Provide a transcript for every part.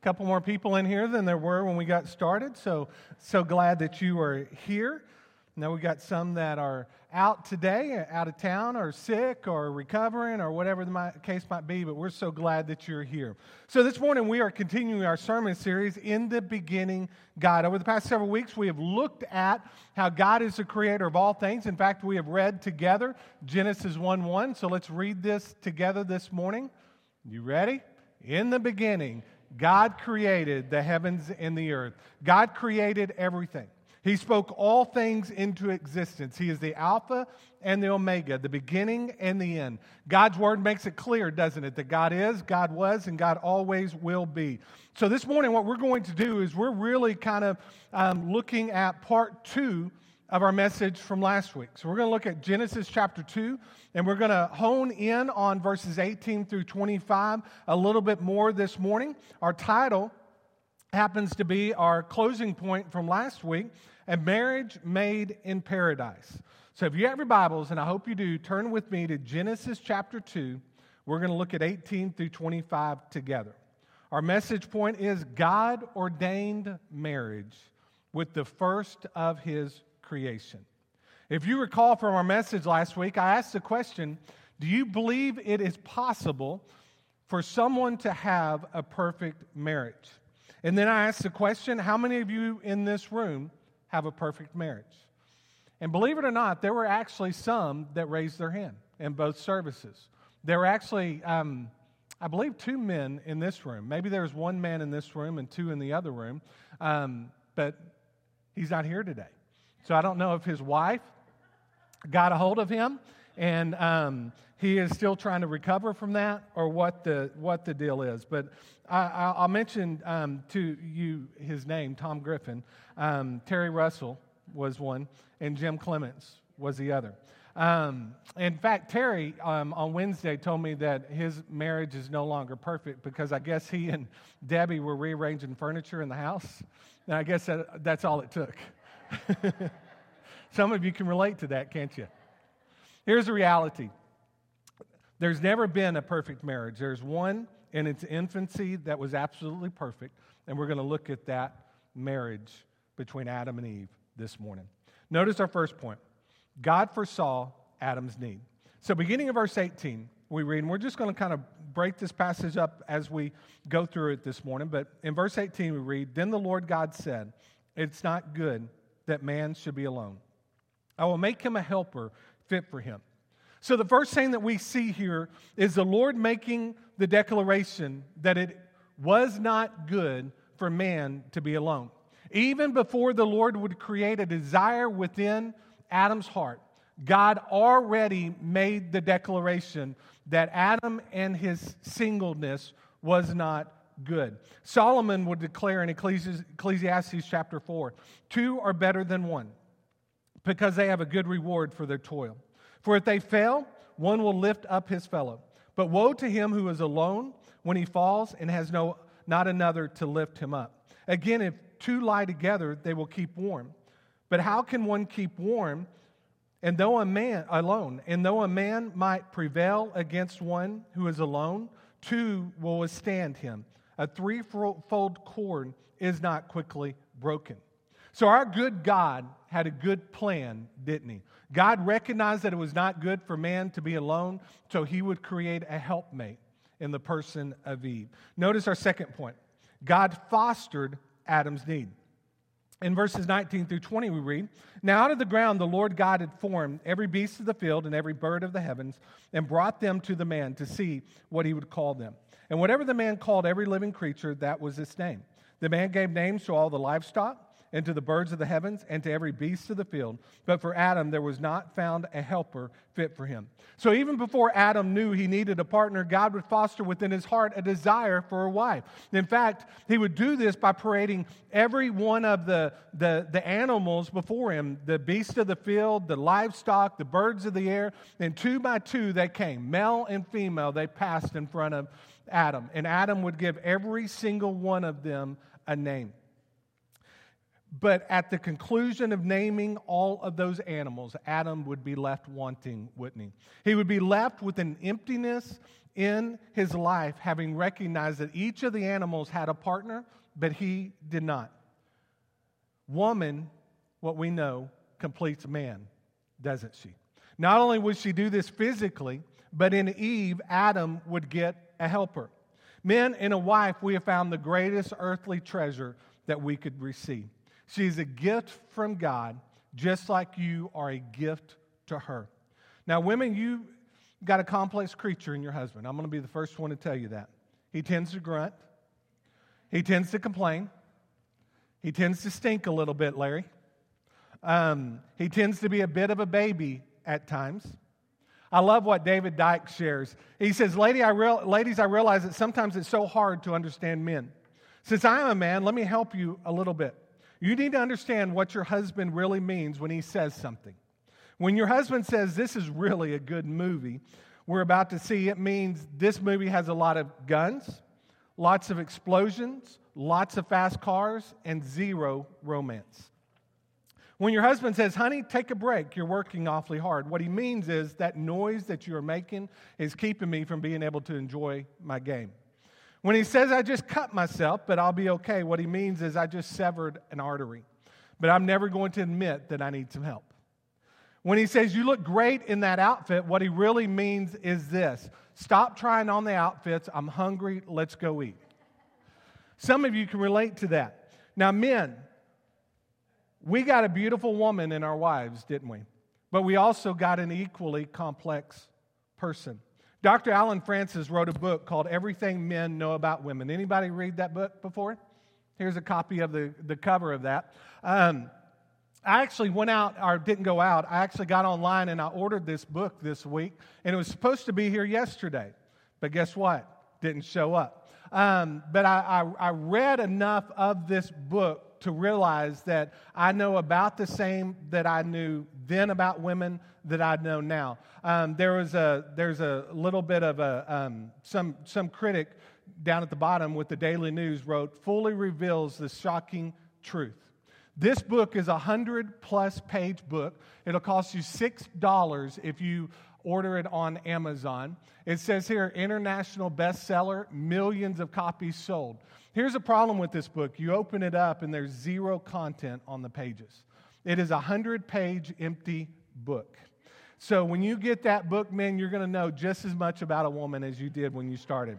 a couple more people in here than there were when we got started. So, so glad that you are here. Now we've got some that are out today, out of town, or sick, or recovering, or whatever the case might be, but we're so glad that you're here. So this morning we are continuing our sermon series, In the Beginning God. Over the past several weeks, we have looked at how God is the creator of all things. In fact, we have read together Genesis 1 1. So let's read this together this morning. You ready? In the beginning, God created the heavens and the earth. God created everything. He spoke all things into existence. He is the Alpha and the Omega, the beginning and the end. God's word makes it clear, doesn't it, that God is, God was, and God always will be. So this morning, what we're going to do is we're really kind of um, looking at part two of our message from last week. So we're going to look at Genesis chapter 2, and we're going to hone in on verses 18 through 25 a little bit more this morning. Our title happens to be our closing point from last week a marriage made in paradise. So if you have your Bibles, and I hope you do, turn with me to Genesis chapter 2. We're going to look at 18 through 25 together. Our message point is God ordained marriage with the first of his creation. If you recall from our message last week, I asked the question Do you believe it is possible for someone to have a perfect marriage? And then I asked the question How many of you in this room have a perfect marriage? And believe it or not, there were actually some that raised their hand in both services. There were actually, um, I believe, two men in this room. Maybe there was one man in this room and two in the other room, um, but he's not here today. So I don't know if his wife got a hold of him and um, he is still trying to recover from that or what the, what the deal is. But I, will mention um, to you his name, Tom Griffin. Um, Terry Russell was one, and Jim Clements was the other. Um, in fact, Terry um, on Wednesday told me that his marriage is no longer perfect because I guess he and Debbie were rearranging furniture in the house. And I guess that, that's all it took. Some of you can relate to that, can't you? Here's the reality there's never been a perfect marriage. There's one in its infancy that was absolutely perfect, and we're going to look at that marriage between Adam and Eve this morning. Notice our first point God foresaw Adam's need. So, beginning of verse 18, we read, and we're just going to kind of break this passage up as we go through it this morning. But in verse 18, we read, Then the Lord God said, It's not good that man should be alone. I will make him a helper fit for him. So, the first thing that we see here is the Lord making the declaration that it was not good for man to be alone. Even before the Lord would create a desire within Adam's heart, God already made the declaration that Adam and his singleness was not good. Solomon would declare in Ecclesiastes chapter 4 two are better than one because they have a good reward for their toil. For if they fail, one will lift up his fellow. But woe to him who is alone when he falls and has no, not another to lift him up. Again, if two lie together, they will keep warm. But how can one keep warm and though a man alone, and though a man might prevail against one who is alone, two will withstand him. A threefold cord is not quickly broken. So our good God had a good plan, didn't he? God recognized that it was not good for man to be alone, so he would create a helpmate in the person of Eve. Notice our second point God fostered Adam's need. In verses 19 through 20, we read Now out of the ground the Lord God had formed every beast of the field and every bird of the heavens, and brought them to the man to see what he would call them. And whatever the man called every living creature, that was its name. The man gave names to all the livestock and to the birds of the heavens and to every beast of the field. But for Adam, there was not found a helper fit for him. So even before Adam knew he needed a partner, God would foster within his heart a desire for a wife. In fact, he would do this by parading every one of the, the, the animals before him the beasts of the field, the livestock, the birds of the air. And two by two they came, male and female, they passed in front of Adam. And Adam would give every single one of them a name. But at the conclusion of naming all of those animals, Adam would be left wanting, wouldn't he? He would be left with an emptiness in his life, having recognized that each of the animals had a partner, but he did not. Woman, what we know, completes man, doesn't she? Not only would she do this physically, but in Eve, Adam would get a helper. Men, and a wife, we have found the greatest earthly treasure that we could receive. She's a gift from God, just like you are a gift to her. Now, women, you got a complex creature in your husband. I'm going to be the first one to tell you that. He tends to grunt, he tends to complain, he tends to stink a little bit, Larry. Um, he tends to be a bit of a baby at times. I love what David Dyke shares. He says, Lady, I real, Ladies, I realize that sometimes it's so hard to understand men. Since I am a man, let me help you a little bit. You need to understand what your husband really means when he says something. When your husband says, This is really a good movie, we're about to see, it means this movie has a lot of guns, lots of explosions, lots of fast cars, and zero romance. When your husband says, honey, take a break, you're working awfully hard, what he means is that noise that you're making is keeping me from being able to enjoy my game. When he says, I just cut myself, but I'll be okay, what he means is I just severed an artery, but I'm never going to admit that I need some help. When he says, You look great in that outfit, what he really means is this stop trying on the outfits. I'm hungry. Let's go eat. Some of you can relate to that. Now, men, we got a beautiful woman in our wives, didn't we? But we also got an equally complex person. Dr. Alan Francis wrote a book called Everything Men Know About Women. Anybody read that book before? Here's a copy of the, the cover of that. Um, I actually went out, or didn't go out, I actually got online and I ordered this book this week, and it was supposed to be here yesterday. But guess what? Didn't show up. Um, but I, I, I read enough of this book to realize that I know about the same that I knew then about women that I know now. Um, there was a there's a little bit of a um, some some critic down at the bottom with the Daily News wrote fully reveals the shocking truth. This book is a hundred plus page book. It'll cost you six dollars if you order it on Amazon. It says here international bestseller, millions of copies sold. Here's a problem with this book you open it up, and there's zero content on the pages. It is a 100 page empty book. So when you get that book, man, you're going to know just as much about a woman as you did when you started.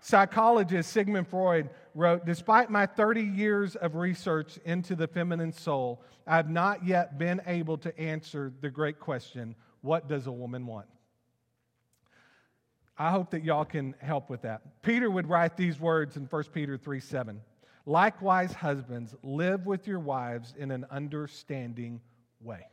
Psychologist Sigmund Freud wrote Despite my 30 years of research into the feminine soul, I have not yet been able to answer the great question what does a woman want? I hope that y'all can help with that. Peter would write these words in 1 Peter 3 7. Likewise, husbands, live with your wives in an understanding way.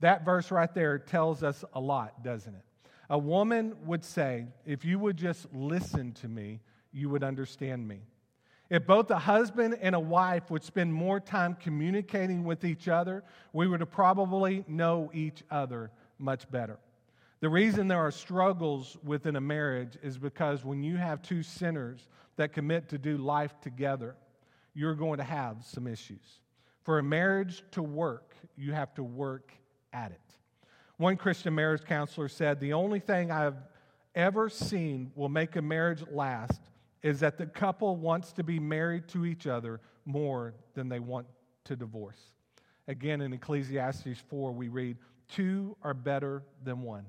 That verse right there tells us a lot, doesn't it? A woman would say, If you would just listen to me, you would understand me. If both a husband and a wife would spend more time communicating with each other, we would probably know each other much better. The reason there are struggles within a marriage is because when you have two sinners that commit to do life together, you're going to have some issues. For a marriage to work, you have to work at it. One Christian marriage counselor said, The only thing I've ever seen will make a marriage last is that the couple wants to be married to each other more than they want to divorce. Again, in Ecclesiastes 4, we read, Two are better than one.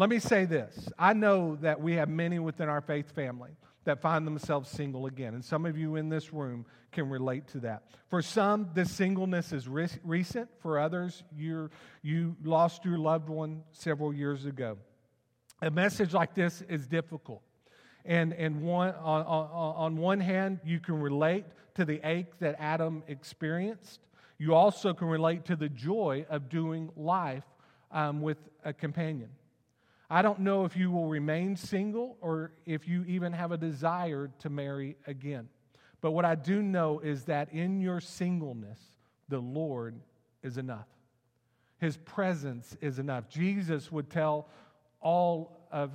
Let me say this I know that we have many within our faith family that find themselves single again, and some of you in this room can relate to that. For some, this singleness is re- recent. For others, you you lost your loved one several years ago. A message like this is difficult. And, and one, on, on, on one hand, you can relate to the ache that Adam experienced. You also can relate to the joy of doing life um, with a companion. I don't know if you will remain single or if you even have a desire to marry again. But what I do know is that in your singleness, the Lord is enough. His presence is enough. Jesus would tell all of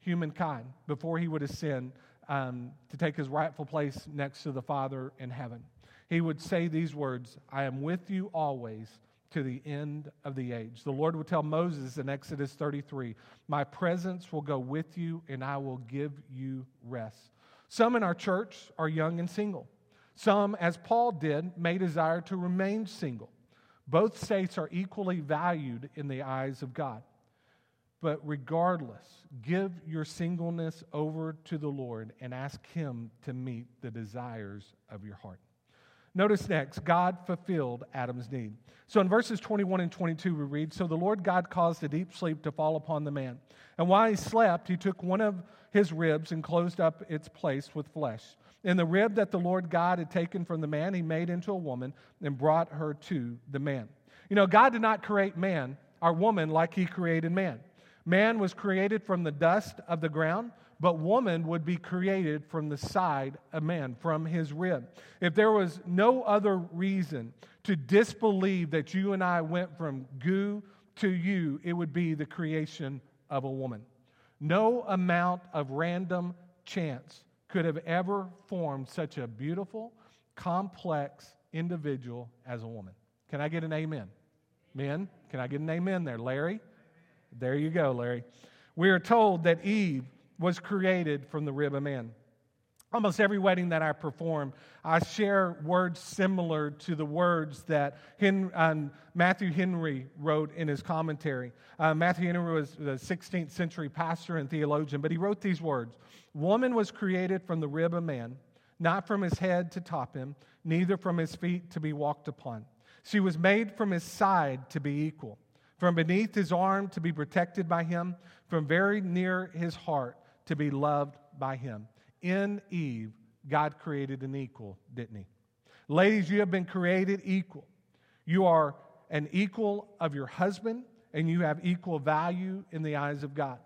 humankind before he would ascend um, to take his rightful place next to the Father in heaven. he would say these words I am with you always to the end of the age. The Lord would tell Moses in Exodus 33 My presence will go with you, and I will give you rest. Some in our church are young and single. Some, as Paul did, may desire to remain single. Both states are equally valued in the eyes of God. But regardless, give your singleness over to the Lord and ask Him to meet the desires of your heart. Notice next, God fulfilled Adam's need. So in verses 21 and 22, we read So the Lord God caused a deep sleep to fall upon the man. And while he slept, he took one of his ribs and closed up its place with flesh. And the rib that the Lord God had taken from the man, he made into a woman and brought her to the man. You know, God did not create man, or woman, like he created man. Man was created from the dust of the ground, but woman would be created from the side of man, from his rib. If there was no other reason to disbelieve that you and I went from goo to you, it would be the creation of a woman. No amount of random chance could have ever formed such a beautiful, complex individual as a woman. Can I get an amen? Men, can I get an amen there? Larry? There you go, Larry. We are told that Eve was created from the rib of man. Almost every wedding that I perform, I share words similar to the words that um, Matthew Henry wrote in his commentary. Uh, Matthew Henry was the 16th century pastor and theologian, but he wrote these words Woman was created from the rib of man, not from his head to top him, neither from his feet to be walked upon. She was made from his side to be equal, from beneath his arm to be protected by him, from very near his heart to be loved by him. In Eve, God created an equal, didn't he? Ladies, you have been created equal. You are an equal of your husband, and you have equal value in the eyes of God.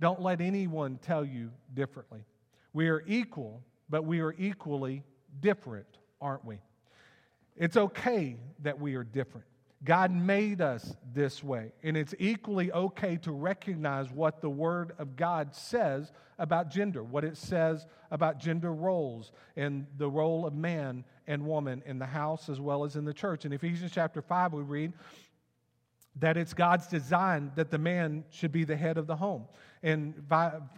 Don't let anyone tell you differently. We are equal, but we are equally different, aren't we? It's okay that we are different. God made us this way. And it's equally okay to recognize what the Word of God says about gender, what it says about gender roles and the role of man and woman in the house as well as in the church. In Ephesians chapter 5, we read that it's God's design that the man should be the head of the home. In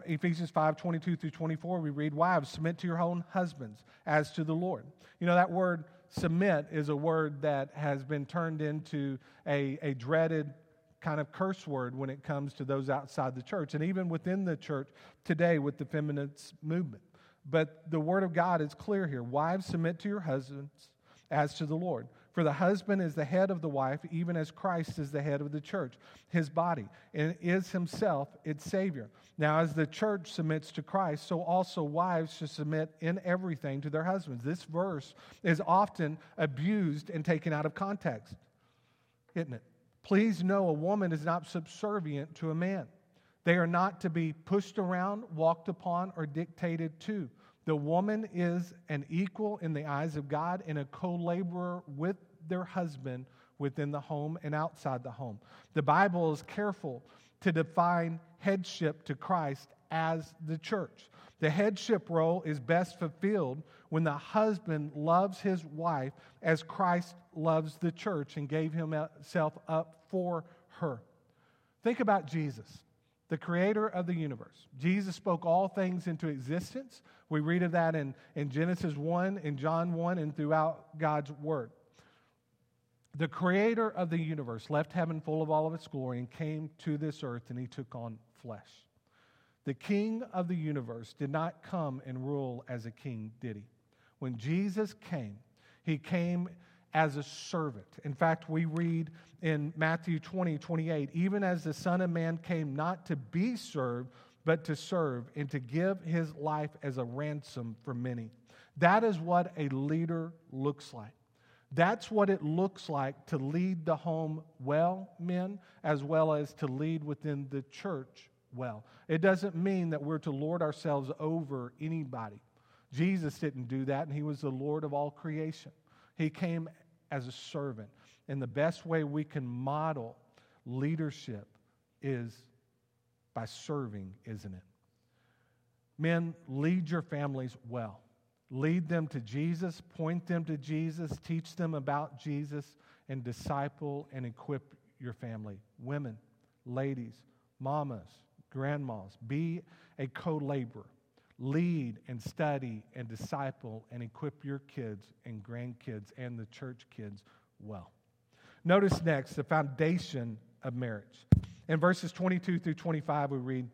Ephesians 5 22 through 24, we read, Wives, submit to your own husbands as to the Lord. You know, that word submit is a word that has been turned into a, a dreaded kind of curse word when it comes to those outside the church and even within the church today with the feminist movement. But the word of God is clear here. Wives, submit to your husbands as to the Lord. For the husband is the head of the wife, even as Christ is the head of the church, his body, and is himself its Savior. Now, as the church submits to Christ, so also wives should submit in everything to their husbands. This verse is often abused and taken out of context, isn't it? Please know a woman is not subservient to a man. They are not to be pushed around, walked upon, or dictated to. The woman is an equal in the eyes of God and a co laborer with their husband within the home and outside the home. The Bible is careful to define headship to Christ as the church. The headship role is best fulfilled when the husband loves his wife as Christ loves the church and gave himself up for her. Think about Jesus the creator of the universe. Jesus spoke all things into existence. We read of that in, in Genesis 1, in John 1, and throughout God's word. The creator of the universe left heaven full of all of its glory and came to this earth, and he took on flesh. The king of the universe did not come and rule as a king, did he? When Jesus came, he came as a servant. In fact, we read in Matthew 20, 28, even as the Son of Man came not to be served, but to serve and to give his life as a ransom for many. That is what a leader looks like. That's what it looks like to lead the home well, men, as well as to lead within the church well. It doesn't mean that we're to lord ourselves over anybody. Jesus didn't do that, and he was the Lord of all creation. He came as a servant. And the best way we can model leadership is by serving, isn't it? Men, lead your families well. lead them to Jesus, point them to Jesus, teach them about Jesus, and disciple and equip your family. Women, ladies, mamas, grandmas, be a co laborer. Lead and study and disciple and equip your kids and grandkids and the church kids well. Notice next the foundation of marriage. In verses 22 through 25, we read,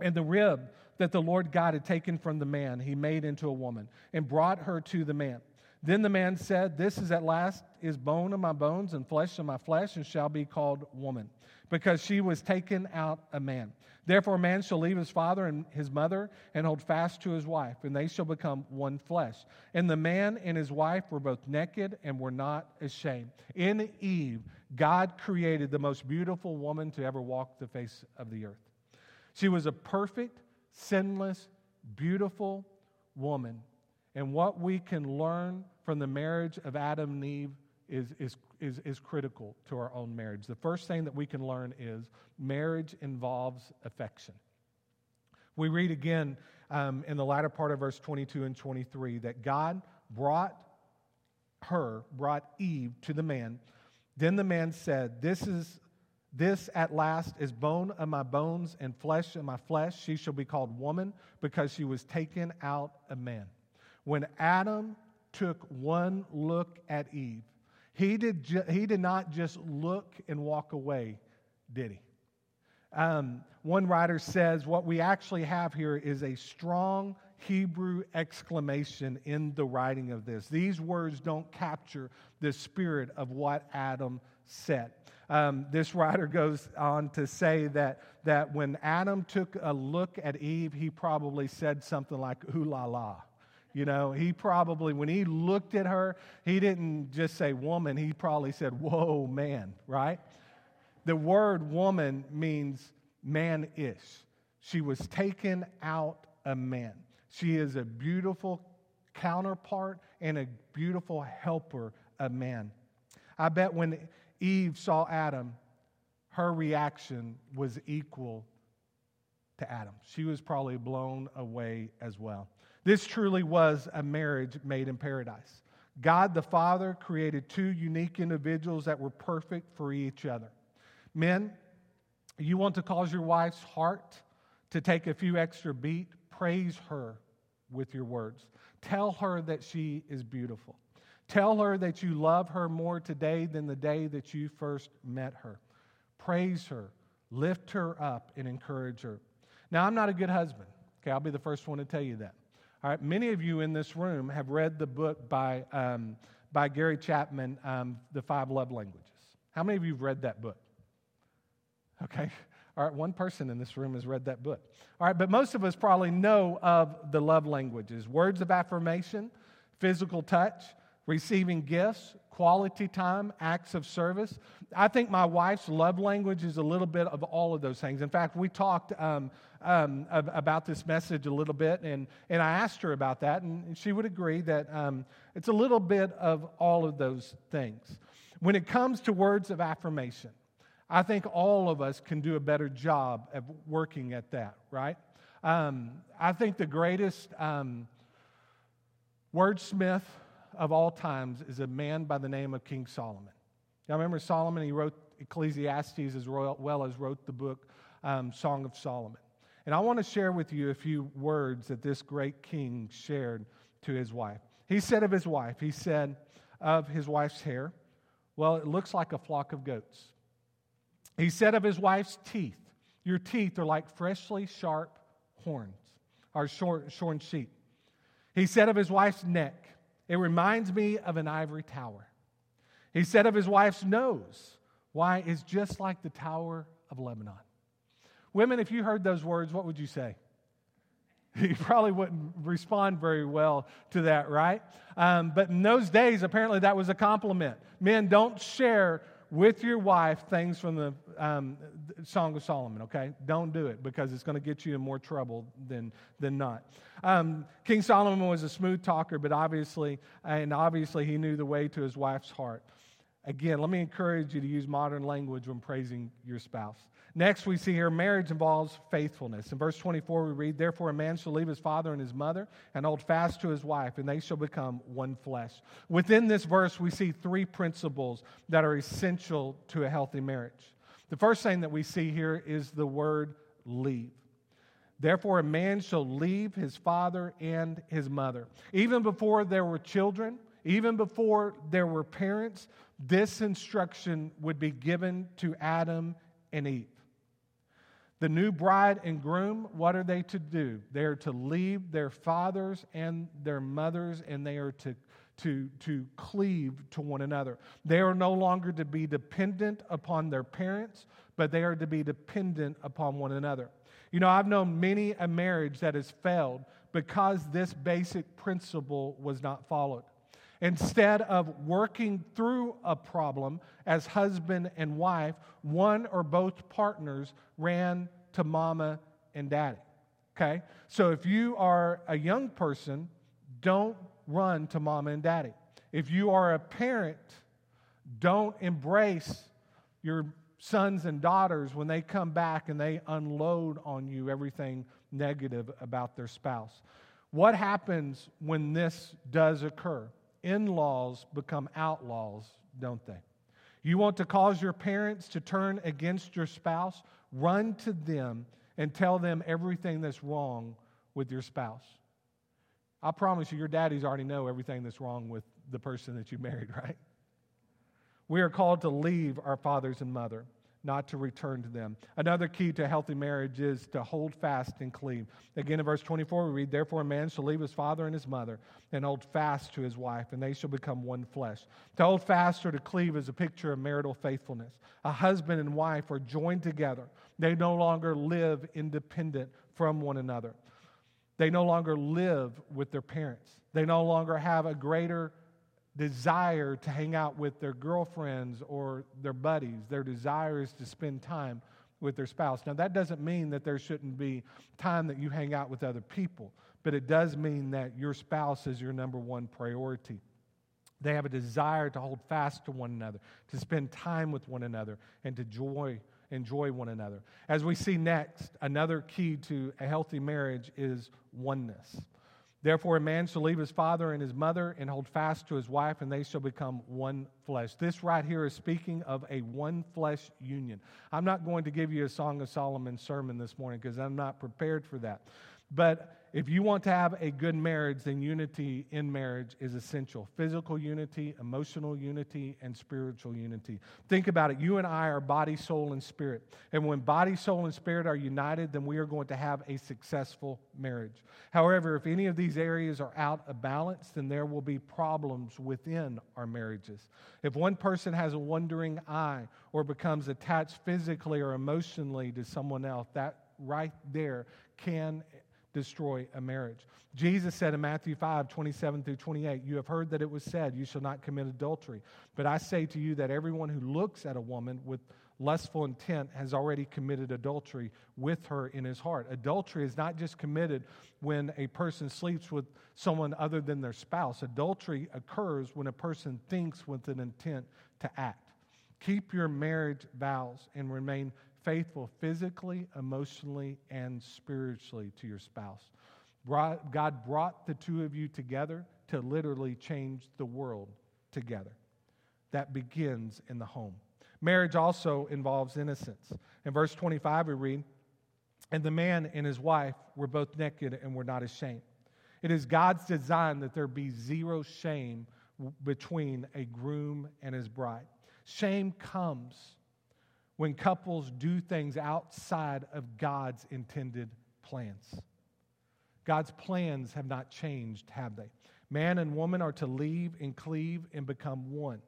And the rib that the Lord God had taken from the man, he made into a woman and brought her to the man. Then the man said, This is at last is bone of my bones and flesh of my flesh, and shall be called woman, because she was taken out a man. Therefore, a man shall leave his father and his mother and hold fast to his wife, and they shall become one flesh. And the man and his wife were both naked and were not ashamed. In Eve, God created the most beautiful woman to ever walk the face of the earth. She was a perfect, sinless, beautiful woman. And what we can learn from the marriage of Adam and Eve is, is, is, is critical to our own marriage. The first thing that we can learn is marriage involves affection. We read again um, in the latter part of verse 22 and 23 that God brought her, brought Eve to the man. Then the man said, This is this at last is bone of my bones and flesh of my flesh. She shall be called woman because she was taken out of man. When Adam took one look at Eve, he did, ju- he did not just look and walk away, did he? Um, one writer says what we actually have here is a strong Hebrew exclamation in the writing of this. These words don't capture the spirit of what Adam said. Um, this writer goes on to say that, that when Adam took a look at Eve, he probably said something like, ooh la la. You know, he probably, when he looked at her, he didn't just say woman, he probably said, whoa, man, right? The word woman means man ish. She was taken out a man. She is a beautiful counterpart and a beautiful helper of man. I bet when Eve saw Adam, her reaction was equal to Adam. She was probably blown away as well. This truly was a marriage made in paradise. God the Father created two unique individuals that were perfect for each other. Men, you want to cause your wife's heart to take a few extra beat, praise her with your words. Tell her that she is beautiful. Tell her that you love her more today than the day that you first met her. Praise her, lift her up, and encourage her. Now, I'm not a good husband. Okay, I'll be the first one to tell you that. All right, many of you in this room have read the book by, um, by Gary Chapman, um, The Five Love Languages. How many of you have read that book? Okay, all right, one person in this room has read that book. All right, but most of us probably know of the love languages words of affirmation, physical touch, receiving gifts, quality time, acts of service. I think my wife's love language is a little bit of all of those things. In fact, we talked um, um, about this message a little bit, and, and I asked her about that, and she would agree that um, it's a little bit of all of those things. When it comes to words of affirmation, I think all of us can do a better job of working at that, right? Um, I think the greatest um, wordsmith of all times is a man by the name of King Solomon. Now, remember Solomon, he wrote Ecclesiastes as well as wrote the book um, Song of Solomon. And I want to share with you a few words that this great king shared to his wife. He said of his wife, he said of his wife's hair, well, it looks like a flock of goats. He said of his wife's teeth, your teeth are like freshly sharp horns, or short, shorn sheep. He said of his wife's neck, it reminds me of an ivory tower. He said of his wife's nose, Why, it's just like the Tower of Lebanon. Women, if you heard those words, what would you say? You probably wouldn't respond very well to that, right? Um, but in those days, apparently that was a compliment. Men, don't share with your wife things from the um, Song of Solomon, okay? Don't do it because it's going to get you in more trouble than, than not. Um, King Solomon was a smooth talker, but obviously, and obviously he knew the way to his wife's heart. Again, let me encourage you to use modern language when praising your spouse. Next, we see here marriage involves faithfulness. In verse 24, we read, Therefore, a man shall leave his father and his mother and hold fast to his wife, and they shall become one flesh. Within this verse, we see three principles that are essential to a healthy marriage. The first thing that we see here is the word leave. Therefore, a man shall leave his father and his mother. Even before there were children, even before there were parents, this instruction would be given to Adam and Eve. The new bride and groom, what are they to do? They are to leave their fathers and their mothers, and they are to, to, to cleave to one another. They are no longer to be dependent upon their parents, but they are to be dependent upon one another. You know, I've known many a marriage that has failed because this basic principle was not followed. Instead of working through a problem as husband and wife, one or both partners ran to mama and daddy. Okay? So if you are a young person, don't run to mama and daddy. If you are a parent, don't embrace your sons and daughters when they come back and they unload on you everything negative about their spouse. What happens when this does occur? In laws become outlaws, don't they? You want to cause your parents to turn against your spouse? Run to them and tell them everything that's wrong with your spouse. I promise you, your daddies already know everything that's wrong with the person that you married, right? We are called to leave our fathers and mother not to return to them. Another key to healthy marriage is to hold fast and cleave. Again, in verse 24, we read, Therefore, a man shall leave his father and his mother and hold fast to his wife, and they shall become one flesh. To hold fast or to cleave is a picture of marital faithfulness. A husband and wife are joined together, they no longer live independent from one another. They no longer live with their parents. They no longer have a greater desire to hang out with their girlfriends or their buddies. Their desire is to spend time with their spouse. Now, that doesn't mean that there shouldn't be time that you hang out with other people, but it does mean that your spouse is your number one priority. They have a desire to hold fast to one another, to spend time with one another, and to joy, enjoy one another. As we see next, another key to a healthy marriage is oneness. Therefore, a man shall leave his father and his mother and hold fast to his wife, and they shall become one flesh. This right here is speaking of a one flesh union. I'm not going to give you a Song of Solomon sermon this morning because I'm not prepared for that. But if you want to have a good marriage, then unity in marriage is essential physical unity, emotional unity, and spiritual unity. Think about it. You and I are body, soul, and spirit. And when body, soul, and spirit are united, then we are going to have a successful marriage. However, if any of these areas are out of balance, then there will be problems within our marriages. If one person has a wandering eye or becomes attached physically or emotionally to someone else, that right there can destroy a marriage. Jesus said in Matthew 5 27 through 28, You have heard that it was said, You shall not commit adultery. But I say to you that everyone who looks at a woman with lustful intent has already committed adultery with her in his heart. Adultery is not just committed when a person sleeps with someone other than their spouse, adultery occurs when a person thinks with an intent to act. Keep your marriage vows and remain faithful physically, emotionally, and spiritually to your spouse. God brought the two of you together to literally change the world together. That begins in the home. Marriage also involves innocence. In verse 25, we read, And the man and his wife were both naked and were not ashamed. It is God's design that there be zero shame between a groom and his bride. Shame comes when couples do things outside of God's intended plans. God's plans have not changed, have they? Man and woman are to leave and cleave and become one.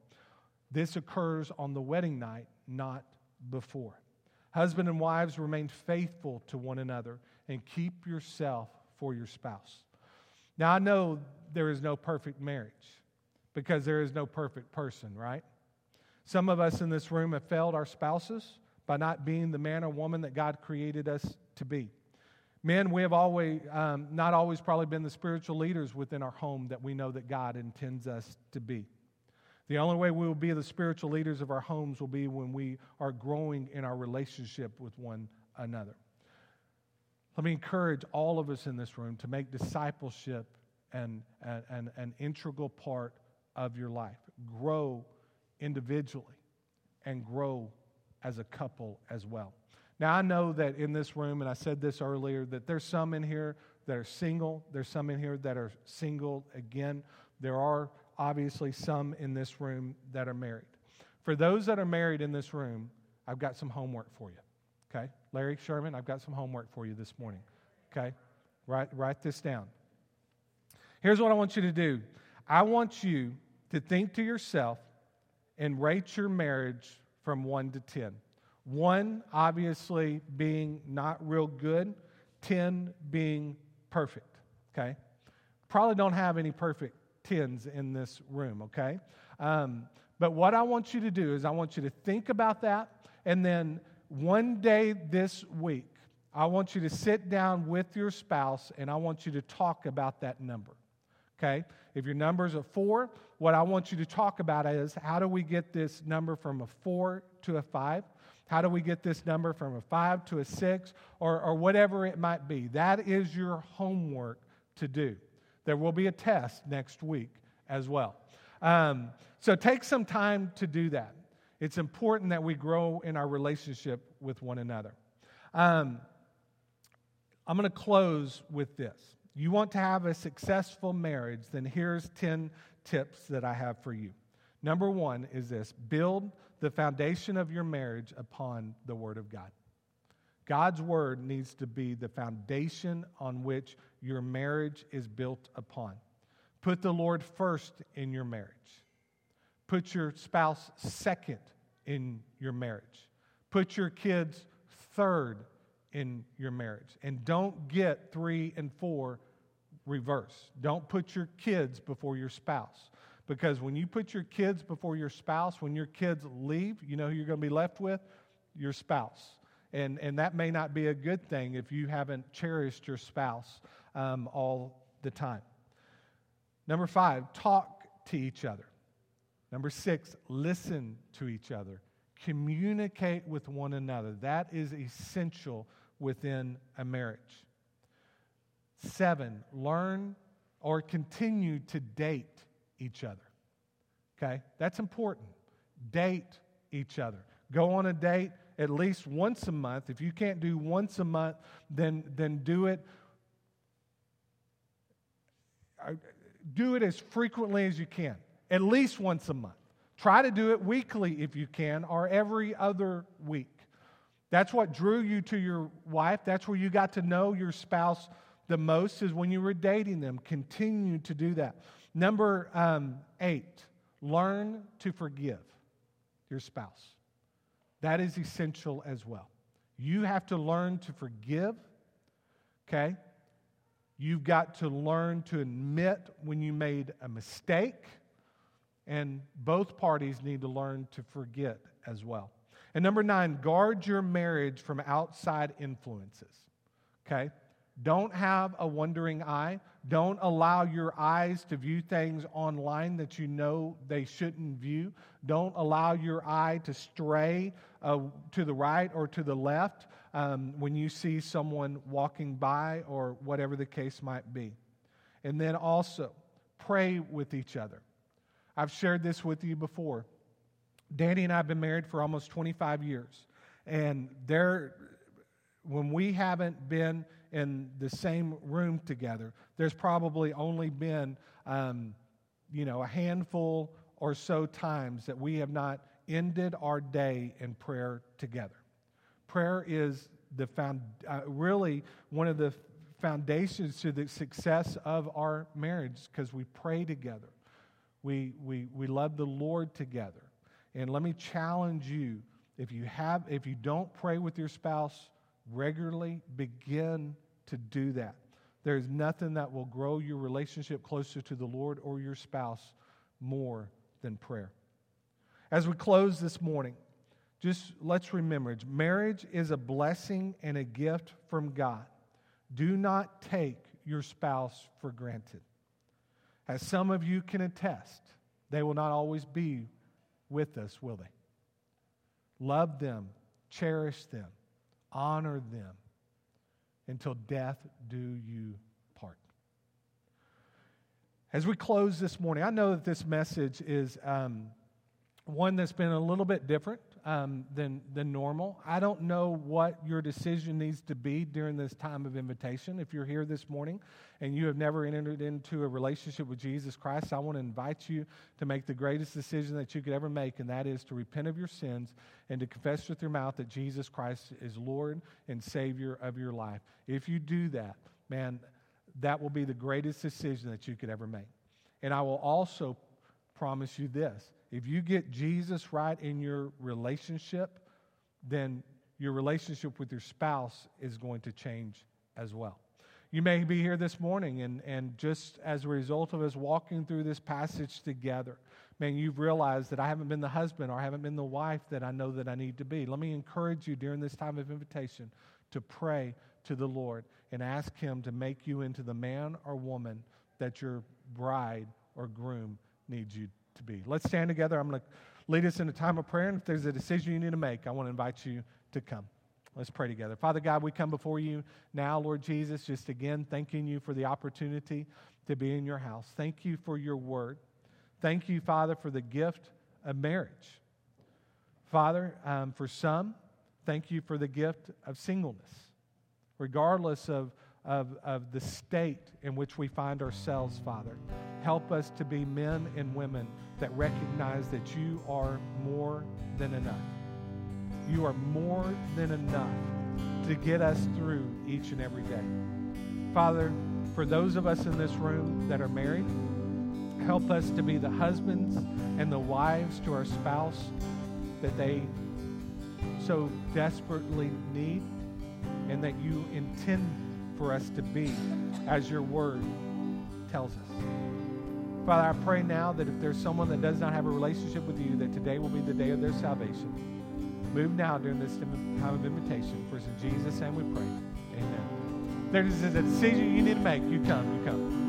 This occurs on the wedding night, not before. Husband and wives remain faithful to one another and keep yourself for your spouse. Now, I know there is no perfect marriage because there is no perfect person, right? Some of us in this room have failed our spouses by not being the man or woman that God created us to be. Men, we have always, um, not always probably been the spiritual leaders within our home that we know that God intends us to be. The only way we will be the spiritual leaders of our homes will be when we are growing in our relationship with one another. Let me encourage all of us in this room to make discipleship an, an, an integral part of your life. Grow individually and grow as a couple as well. Now, I know that in this room, and I said this earlier, that there's some in here that are single, there's some in here that are single again. There are obviously some in this room that are married. For those that are married in this room, I've got some homework for you. Okay? Larry Sherman, I've got some homework for you this morning. Okay? Write, write this down. Here's what I want you to do I want you to think to yourself and rate your marriage from 1 to 10. 1 obviously being not real good, 10 being perfect, okay? Probably don't have any perfect 10s in this room, okay? Um, but what I want you to do is I want you to think about that, and then one day this week, I want you to sit down with your spouse and I want you to talk about that number. Okay? If your number is a four, what I want you to talk about is how do we get this number from a four to a five? How do we get this number from a five to a six or, or whatever it might be? That is your homework to do. There will be a test next week as well. Um, so take some time to do that. It's important that we grow in our relationship with one another. Um, I'm going to close with this you want to have a successful marriage, then here's 10 tips that I have for you. Number one is this build the foundation of your marriage upon the Word of God. God's Word needs to be the foundation on which your marriage is built upon. Put the Lord first in your marriage. Put your spouse second in your marriage. Put your kids third in your marriage. And don't get three and four reverse. Don't put your kids before your spouse. Because when you put your kids before your spouse, when your kids leave, you know who you're going to be left with? Your spouse. And, and that may not be a good thing if you haven't cherished your spouse um, all the time. Number five, talk to each other. Number six, listen to each other. Communicate with one another. That is essential within a marriage. Seven, learn or continue to date each other. Okay? That's important. Date each other. Go on a date at least once a month. If you can't do once a month, then, then do it. Uh, do it as frequently as you can, at least once a month. Try to do it weekly if you can, or every other week. That's what drew you to your wife. That's where you got to know your spouse the most is when you were dating them. Continue to do that. Number um, eight, learn to forgive your spouse. That is essential as well. You have to learn to forgive, okay? You've got to learn to admit when you made a mistake, and both parties need to learn to forget as well. And number nine, guard your marriage from outside influences, okay? Don't have a wandering eye. Don't allow your eyes to view things online that you know they shouldn't view. Don't allow your eye to stray uh, to the right or to the left um, when you see someone walking by or whatever the case might be. And then also, pray with each other. I've shared this with you before. Danny and I have been married for almost 25 years. And there, when we haven't been in the same room together. There's probably only been, um, you know, a handful or so times that we have not ended our day in prayer together. Prayer is the found, uh, really one of the foundations to the success of our marriage because we pray together. We, we, we love the Lord together. And let me challenge you if you have if you don't pray with your spouse regularly, begin to do that. There's nothing that will grow your relationship closer to the Lord or your spouse more than prayer. As we close this morning, just let's remember marriage is a blessing and a gift from God. Do not take your spouse for granted. As some of you can attest, They will not always be with us, will they? Love them, cherish them, honor them until death do you part. As we close this morning, I know that this message is um, one that's been a little bit different um, than, than normal. I don't know what your decision needs to be during this time of invitation. If you're here this morning and you have never entered into a relationship with Jesus Christ, I want to invite you to make the greatest decision that you could ever make, and that is to repent of your sins and to confess with your mouth that Jesus Christ is Lord and Savior of your life. If you do that, man, that will be the greatest decision that you could ever make. And I will also promise you this if you get Jesus right in your relationship, then your relationship with your spouse is going to change as well. You may be here this morning, and, and just as a result of us walking through this passage together, man, you've realized that I haven't been the husband or I haven't been the wife that I know that I need to be. Let me encourage you during this time of invitation to pray to the Lord and ask Him to make you into the man or woman that your bride or groom needs you to be. Let's stand together. I'm going to lead us in a time of prayer. And if there's a decision you need to make, I want to invite you to come. Let's pray together. Father God, we come before you now, Lord Jesus, just again thanking you for the opportunity to be in your house. Thank you for your word. Thank you, Father, for the gift of marriage. Father, um, for some, thank you for the gift of singleness. Regardless of of, of the state in which we find ourselves, Father. Help us to be men and women that recognize that you are more than enough. You are more than enough to get us through each and every day. Father, for those of us in this room that are married, help us to be the husbands and the wives to our spouse that they so desperately need and that you intend for us to be as your word tells us. Father, I pray now that if there's someone that does not have a relationship with you, that today will be the day of their salvation. Move now during this time of invitation. For it's in Jesus' name we pray. Amen. There is a decision you need to make. You come, you come.